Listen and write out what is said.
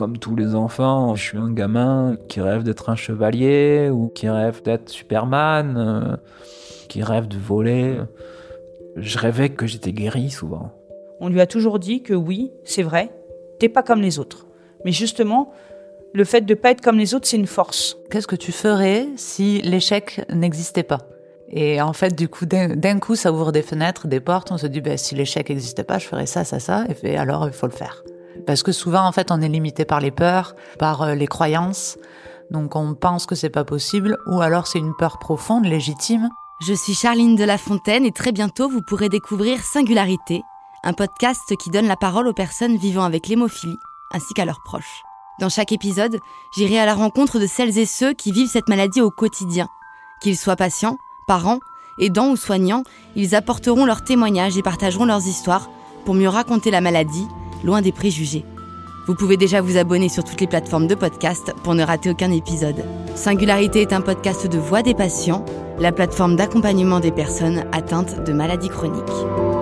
Comme tous les enfants, je suis un gamin qui rêve d'être un chevalier ou qui rêve d'être Superman, euh, qui rêve de voler. Je rêvais que j'étais guéri souvent. On lui a toujours dit que oui, c'est vrai, t'es pas comme les autres. Mais justement, le fait de pas être comme les autres, c'est une force. Qu'est-ce que tu ferais si l'échec n'existait pas? Et en fait, du coup, d'un coup, ça ouvre des fenêtres, des portes. On se dit, ben, si l'échec n'existait pas, je ferais ça, ça, ça. Et alors, il faut le faire. Parce que souvent, en fait, on est limité par les peurs, par euh, les croyances. Donc, on pense que c'est pas possible, ou alors c'est une peur profonde, légitime. Je suis Charline de La Fontaine et très bientôt, vous pourrez découvrir Singularité, un podcast qui donne la parole aux personnes vivant avec l'hémophilie ainsi qu'à leurs proches. Dans chaque épisode, j'irai à la rencontre de celles et ceux qui vivent cette maladie au quotidien. Qu'ils soient patients, parents, aidants ou soignants, ils apporteront leurs témoignages et partageront leurs histoires pour mieux raconter la maladie, loin des préjugés. Vous pouvez déjà vous abonner sur toutes les plateformes de podcast pour ne rater aucun épisode. Singularité est un podcast de voix des patients, la plateforme d'accompagnement des personnes atteintes de maladies chroniques.